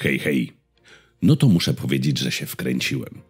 Hej, hej. No to muszę powiedzieć, że się wkręciłem.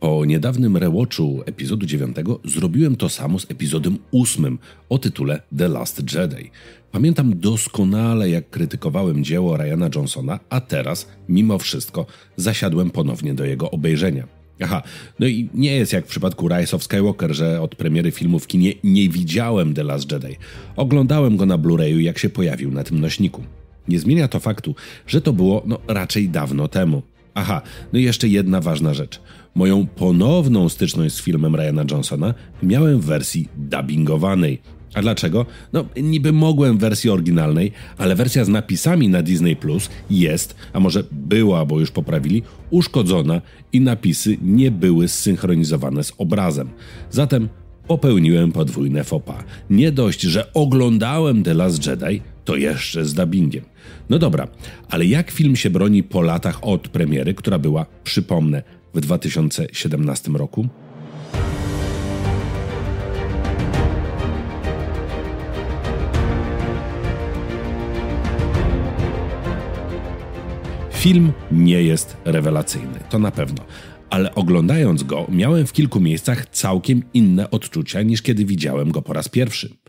Po niedawnym rewatchu epizodu 9 zrobiłem to samo z epizodem 8 o tytule The Last Jedi. Pamiętam doskonale, jak krytykowałem dzieło Ryana Johnsona, a teraz, mimo wszystko, zasiadłem ponownie do jego obejrzenia. Aha, no i nie jest jak w przypadku Rise of Skywalker, że od premiery filmu w kinie nie widziałem The Last Jedi. Oglądałem go na Blu-rayu, jak się pojawił na tym nośniku. Nie zmienia to faktu, że to było no, raczej dawno temu. Aha, no i jeszcze jedna ważna rzecz. Moją ponowną styczność z filmem Ryana Johnsona miałem w wersji dubbingowanej. A dlaczego? No, niby mogłem w wersji oryginalnej, ale wersja z napisami na Disney Plus jest, a może była, bo już poprawili, uszkodzona i napisy nie były zsynchronizowane z obrazem. Zatem popełniłem podwójne fopa. Nie dość, że oglądałem The Last Jedi, to jeszcze z dubbingiem. No dobra, ale jak film się broni po latach od premiery, która była, przypomnę, w 2017 roku? Film nie jest rewelacyjny, to na pewno, ale oglądając go miałem w kilku miejscach całkiem inne odczucia niż kiedy widziałem go po raz pierwszy.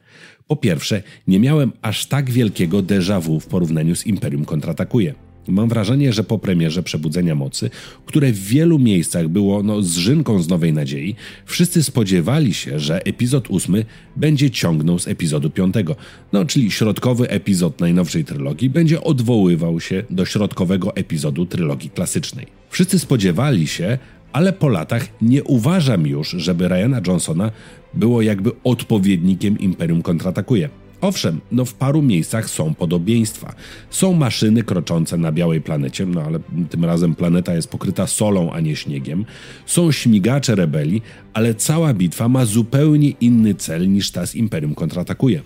Po pierwsze, nie miałem aż tak wielkiego déjà vu w porównaniu z Imperium kontratakuje. Mam wrażenie, że po premierze Przebudzenia Mocy, które w wielu miejscach było no, zżynką z Nowej Nadziei, wszyscy spodziewali się, że epizod ósmy będzie ciągnął z epizodu piątego. No, czyli środkowy epizod najnowszej trylogii będzie odwoływał się do środkowego epizodu trylogii klasycznej. Wszyscy spodziewali się, ale po latach nie uważam już, żeby Ryana Johnsona było jakby odpowiednikiem Imperium kontratakuje. Owszem, no w paru miejscach są podobieństwa. Są maszyny kroczące na białej planecie, no ale tym razem planeta jest pokryta solą, a nie śniegiem. Są śmigacze rebelii, ale cała bitwa ma zupełnie inny cel niż ta z Imperium kontratakuje.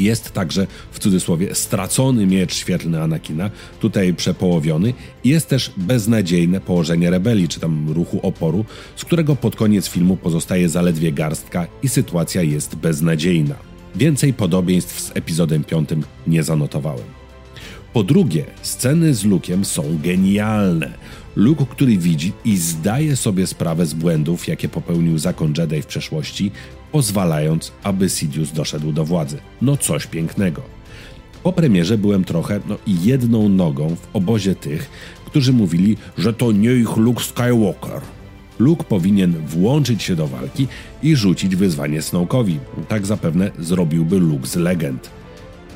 Jest także w cudzysłowie stracony miecz świetlny Anakina, tutaj przepołowiony, jest też beznadziejne położenie rebelii, czy tam ruchu oporu, z którego pod koniec filmu pozostaje zaledwie garstka i sytuacja jest beznadziejna. Więcej podobieństw z epizodem 5 nie zanotowałem. Po drugie, sceny z Luke'em są genialne. Luke, który widzi i zdaje sobie sprawę z błędów, jakie popełnił zakon Jedi w przeszłości, pozwalając, aby Sidious doszedł do władzy. No coś pięknego. Po premierze byłem trochę, no jedną nogą w obozie tych, którzy mówili, że to nie ich Luke Skywalker. Luke powinien włączyć się do walki i rzucić wyzwanie Snoke'owi. Tak zapewne zrobiłby Luke z legend.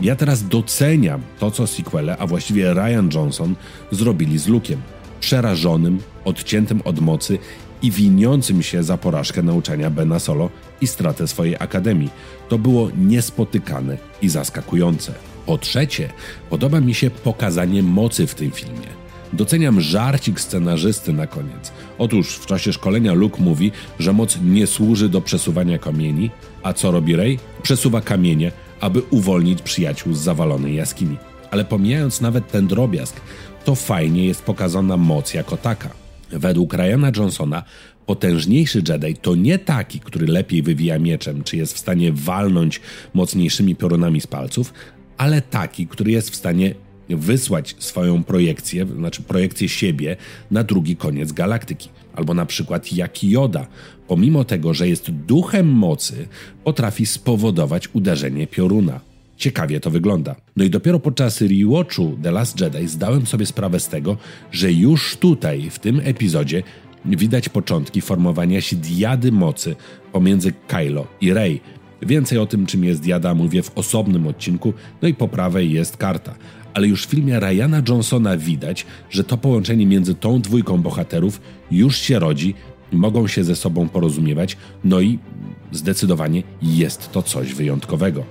Ja teraz doceniam to, co sequele, a właściwie Ryan Johnson zrobili z Luke'em. Przerażonym, odciętym od mocy i winiącym się za porażkę nauczania Bena Solo i stratę swojej akademii. To było niespotykane i zaskakujące. Po trzecie, podoba mi się pokazanie mocy w tym filmie. Doceniam żarcik scenarzysty na koniec. Otóż w czasie szkolenia Luke mówi, że moc nie służy do przesuwania kamieni, a co robi Rey? Przesuwa kamienie, aby uwolnić przyjaciół z zawalonej jaskini. Ale pomijając nawet ten drobiazg, to fajnie jest pokazana moc jako taka. Według Ryana Johnsona potężniejszy Jedi to nie taki, który lepiej wywija mieczem, czy jest w stanie walnąć mocniejszymi piorunami z palców, ale taki, który jest w stanie wysłać swoją projekcję, znaczy projekcję siebie na drugi koniec galaktyki. Albo na przykład jak Yoda, pomimo tego, że jest duchem mocy, potrafi spowodować uderzenie pioruna. Ciekawie to wygląda. No i dopiero podczas rewatchu The Last Jedi zdałem sobie sprawę z tego, że już tutaj, w tym epizodzie, widać początki formowania się diady mocy pomiędzy Kylo i Rey. Więcej o tym, czym jest diada, mówię w osobnym odcinku, no i po prawej jest karta. Ale już w filmie Ryana Johnsona widać, że to połączenie między tą dwójką bohaterów już się rodzi, mogą się ze sobą porozumiewać, no i zdecydowanie jest to coś wyjątkowego.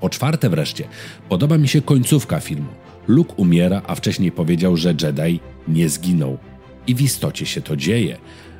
Po czwarte wreszcie, podoba mi się końcówka filmu. Luke umiera, a wcześniej powiedział, że Jedi nie zginął. I w istocie się to dzieje.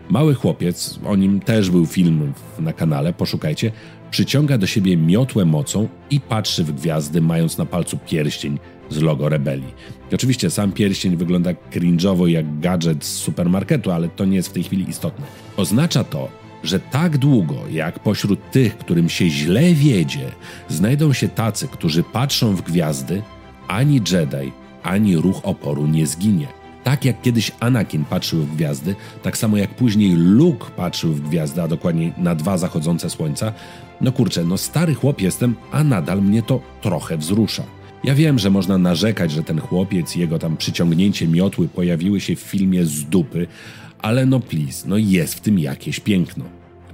Mały chłopiec, o nim też był film na kanale, poszukajcie, przyciąga do siebie miotłę mocą i patrzy w gwiazdy, mając na palcu pierścień z logo rebelii. Oczywiście sam pierścień wygląda cringe'owo jak gadżet z supermarketu, ale to nie jest w tej chwili istotne. Oznacza to, że tak długo jak pośród tych, którym się źle wiedzie, znajdą się tacy, którzy patrzą w gwiazdy, ani Jedi, ani ruch oporu nie zginie. Tak jak kiedyś Anakin patrzył w gwiazdy, tak samo jak później Luke patrzył w gwiazdy, a dokładniej na dwa zachodzące słońca, no kurczę, no stary chłop jestem, a nadal mnie to trochę wzrusza. Ja wiem, że można narzekać, że ten chłopiec i jego tam przyciągnięcie miotły pojawiły się w filmie z dupy, ale no please, no jest w tym jakieś piękno.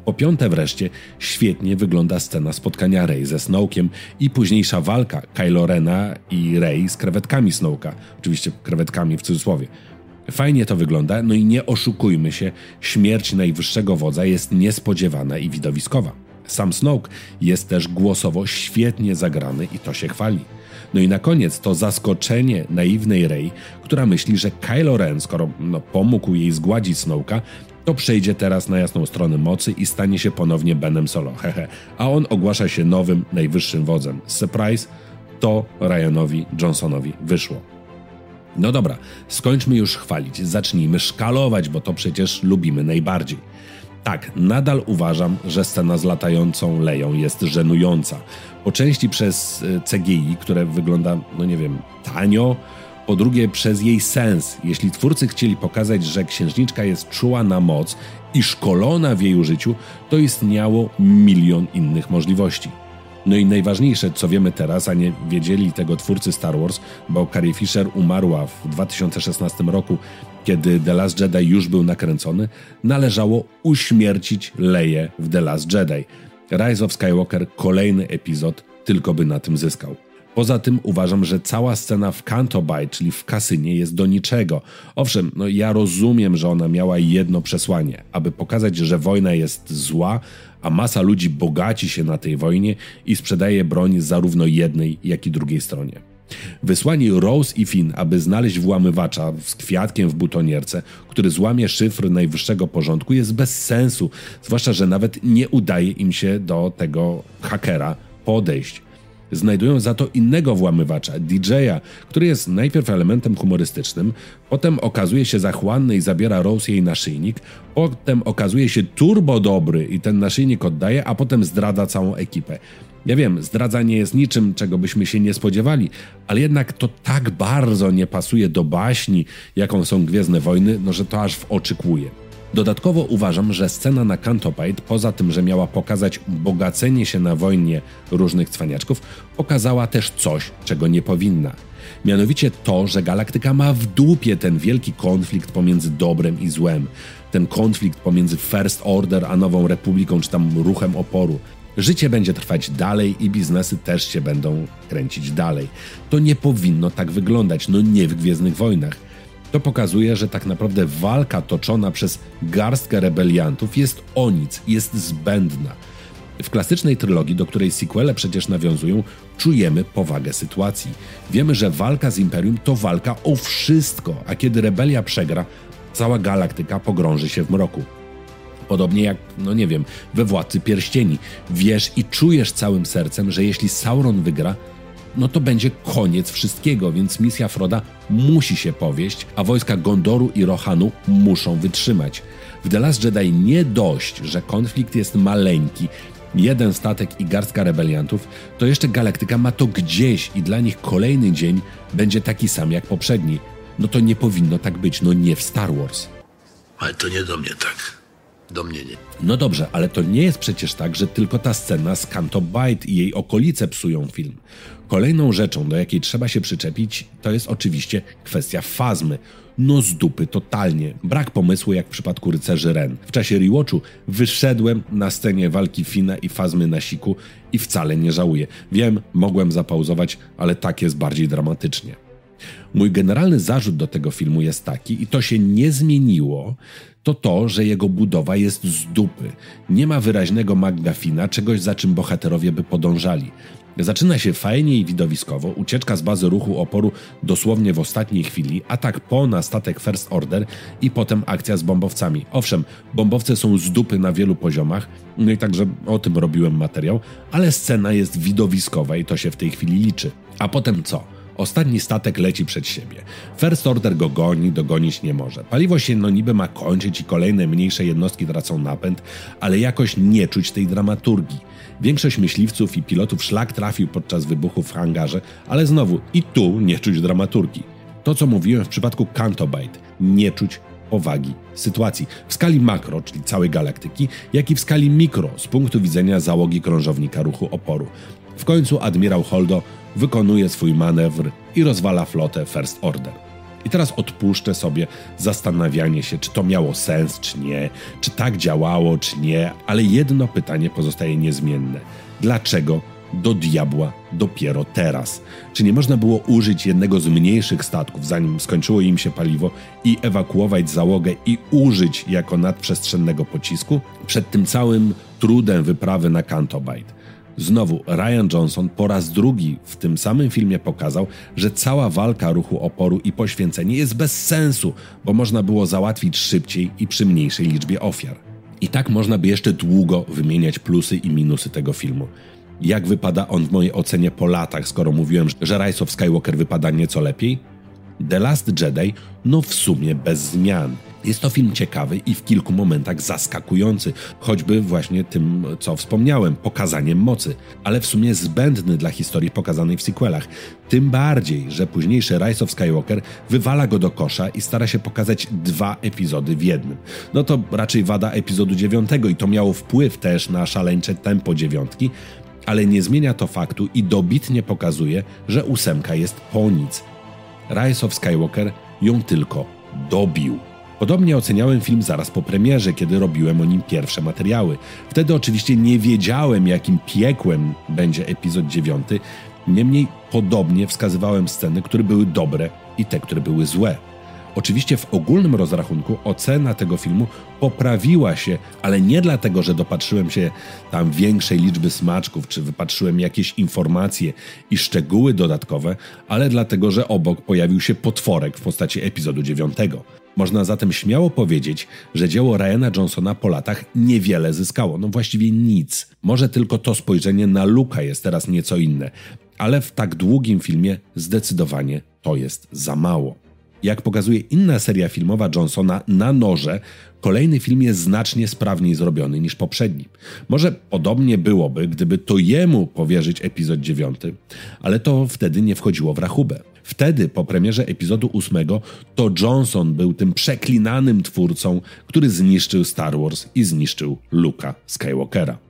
Po piąte wreszcie, świetnie wygląda scena spotkania Rey ze Snowkiem i późniejsza walka Kylo Rena i Rey z krewetkami Snowka. Oczywiście krewetkami w cudzysłowie. Fajnie to wygląda, no i nie oszukujmy się, śmierć najwyższego wodza jest niespodziewana i widowiskowa. Sam Snoke jest też głosowo świetnie zagrany i to się chwali. No i na koniec to zaskoczenie naiwnej Rey, która myśli, że Kylo Ren, skoro no, pomógł jej zgładzić Snowka, to przejdzie teraz na jasną stronę mocy i stanie się ponownie Benem Solo. Hehe. A on ogłasza się nowym, najwyższym wodzem. Surprise, to Ryanowi Johnsonowi wyszło. No dobra, skończmy już chwalić, zacznijmy szkalować, bo to przecież lubimy najbardziej. Tak, nadal uważam, że scena z latającą Leją jest żenująca. Po części przez e, CGI, które wygląda, no nie wiem, tanio, po drugie przez jej sens. Jeśli twórcy chcieli pokazać, że księżniczka jest czuła na moc i szkolona w jej użyciu, to istniało milion innych możliwości. No i najważniejsze, co wiemy teraz, a nie wiedzieli tego twórcy Star Wars, bo Carrie Fisher umarła w 2016 roku, kiedy The Last Jedi już był nakręcony, należało uśmiercić Leję w The Last Jedi. Rise of Skywalker kolejny epizod tylko by na tym zyskał. Poza tym uważam, że cała scena w Canto Bay, czyli w kasynie, jest do niczego. Owszem, no ja rozumiem, że ona miała jedno przesłanie, aby pokazać, że wojna jest zła, a masa ludzi bogaci się na tej wojnie i sprzedaje broń zarówno jednej, jak i drugiej stronie. Wysłanie Rose i Finn, aby znaleźć włamywacza z kwiatkiem w butonierce, który złamie szyfr najwyższego porządku, jest bez sensu, zwłaszcza, że nawet nie udaje im się do tego hakera podejść. Znajdują za to innego włamywacza, DJ-a, który jest najpierw elementem humorystycznym, potem okazuje się zachłanny i zabiera Rose jej naszyjnik, potem okazuje się turbo dobry i ten naszyjnik oddaje, a potem zdradza całą ekipę. Ja wiem, zdradzanie jest niczym, czego byśmy się nie spodziewali, ale jednak to tak bardzo nie pasuje do baśni, jaką są Gwiezdne Wojny, no że to aż w oczy kłuje. Dodatkowo uważam, że scena na Cantopite, poza tym, że miała pokazać bogacenie się na wojnie różnych cwaniaczków, pokazała też coś, czego nie powinna. Mianowicie to, że galaktyka ma w dupie ten wielki konflikt pomiędzy dobrem i złem. Ten konflikt pomiędzy First Order a Nową Republiką, czy tam ruchem oporu. Życie będzie trwać dalej i biznesy też się będą kręcić dalej. To nie powinno tak wyglądać, no nie w Gwiezdnych Wojnach. To pokazuje, że tak naprawdę walka toczona przez garstkę rebeliantów jest o nic, jest zbędna. W klasycznej trylogii, do której sequele przecież nawiązują, czujemy powagę sytuacji. Wiemy, że walka z Imperium to walka o wszystko, a kiedy rebelia przegra, cała galaktyka pogrąży się w mroku. Podobnie jak, no nie wiem, we Władcy Pierścieni. Wiesz i czujesz całym sercem, że jeśli Sauron wygra, no to będzie koniec wszystkiego, więc misja Froda musi się powieść, a wojska Gondoru i Rohanu muszą wytrzymać. W The Last Jedi nie dość, że konflikt jest maleńki, jeden statek i garstka rebeliantów, to jeszcze galaktyka ma to gdzieś i dla nich kolejny dzień będzie taki sam jak poprzedni. No to nie powinno tak być, no nie w Star Wars. Ale to nie do mnie tak. No dobrze, ale to nie jest przecież tak, że tylko ta scena z Canto Bight i jej okolice psują film. Kolejną rzeczą, do jakiej trzeba się przyczepić, to jest oczywiście kwestia fazmy. No z dupy totalnie. Brak pomysłu jak w przypadku rycerzy Ren. W czasie rewatchu wyszedłem na scenie walki Fina i fazmy na siku i wcale nie żałuję. Wiem, mogłem zapauzować, ale tak jest bardziej dramatycznie. Mój generalny zarzut do tego filmu jest taki, i to się nie zmieniło, to to, że jego budowa jest z dupy. Nie ma wyraźnego McGuffina, czegoś za czym bohaterowie by podążali. Zaczyna się fajnie i widowiskowo, ucieczka z bazy ruchu oporu dosłownie w ostatniej chwili, atak po na statek First Order i potem akcja z bombowcami. Owszem, bombowce są z dupy na wielu poziomach, no i także o tym robiłem materiał, ale scena jest widowiskowa i to się w tej chwili liczy. A potem co? Ostatni statek leci przed siebie. First Order go goni, dogonić nie może. Paliwo się no niby ma kończyć i kolejne mniejsze jednostki tracą napęd, ale jakoś nie czuć tej dramaturgii. Większość myśliwców i pilotów szlak trafił podczas wybuchu w hangarze, ale znowu i tu nie czuć dramaturgii. To, co mówiłem w przypadku Cantobite, nie czuć powagi sytuacji w skali makro, czyli całej galaktyki, jak i w skali mikro z punktu widzenia załogi krążownika ruchu oporu. W końcu admirał Holdo wykonuje swój manewr i rozwala flotę First Order. I teraz odpuszczę sobie zastanawianie się, czy to miało sens, czy nie, czy tak działało, czy nie, ale jedno pytanie pozostaje niezmienne. Dlaczego do diabła dopiero teraz? Czy nie można było użyć jednego z mniejszych statków, zanim skończyło im się paliwo, i ewakuować załogę i użyć jako nadprzestrzennego pocisku? Przed tym całym trudem wyprawy na Cantobite. Znowu Ryan Johnson po raz drugi w tym samym filmie pokazał, że cała walka ruchu oporu i poświęcenie jest bez sensu, bo można było załatwić szybciej i przy mniejszej liczbie ofiar. I tak można by jeszcze długo wymieniać plusy i minusy tego filmu. Jak wypada on w mojej ocenie po latach, skoro mówiłem, że Rise of Skywalker wypada nieco lepiej? The Last Jedi, no w sumie bez zmian. Jest to film ciekawy i w kilku momentach zaskakujący, choćby właśnie tym, co wspomniałem, pokazaniem mocy, ale w sumie zbędny dla historii pokazanej w sequelach. Tym bardziej, że późniejszy Rise of Skywalker wywala go do kosza i stara się pokazać dwa epizody w jednym. No to raczej wada epizodu dziewiątego i to miało wpływ też na szaleńcze tempo dziewiątki, ale nie zmienia to faktu i dobitnie pokazuje, że ósemka jest po nic. Rise of Skywalker ją tylko dobił. Podobnie oceniałem film zaraz po premierze, kiedy robiłem o nim pierwsze materiały. Wtedy oczywiście nie wiedziałem, jakim piekłem będzie epizod 9, niemniej podobnie wskazywałem sceny, które były dobre i te, które były złe. Oczywiście w ogólnym rozrachunku ocena tego filmu poprawiła się, ale nie dlatego, że dopatrzyłem się tam większej liczby smaczków, czy wypatrzyłem jakieś informacje i szczegóły dodatkowe, ale dlatego, że obok pojawił się potworek w postaci epizodu 9. Można zatem śmiało powiedzieć, że dzieło Ryana Johnsona po latach niewiele zyskało, no właściwie nic. Może tylko to spojrzenie na Luka jest teraz nieco inne, ale w tak długim filmie zdecydowanie to jest za mało. Jak pokazuje inna seria filmowa Johnsona na noże, kolejny film jest znacznie sprawniej zrobiony niż poprzedni. Może podobnie byłoby, gdyby to jemu powierzyć epizod 9, ale to wtedy nie wchodziło w rachubę. Wtedy, po premierze epizodu 8, to Johnson był tym przeklinanym twórcą, który zniszczył Star Wars i zniszczył Luka Skywalkera.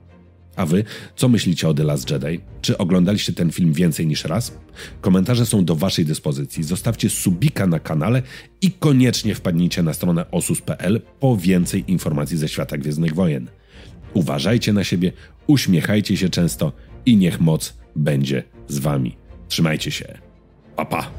A wy, co myślicie o The Last Jedi? Czy oglądaliście ten film więcej niż raz? Komentarze są do waszej dyspozycji. Zostawcie subika na kanale i koniecznie wpadnijcie na stronę osus.pl po więcej informacji ze świata Gwiezdnych Wojen. Uważajcie na siebie, uśmiechajcie się często i niech moc będzie z wami. Trzymajcie się. Pa, pa.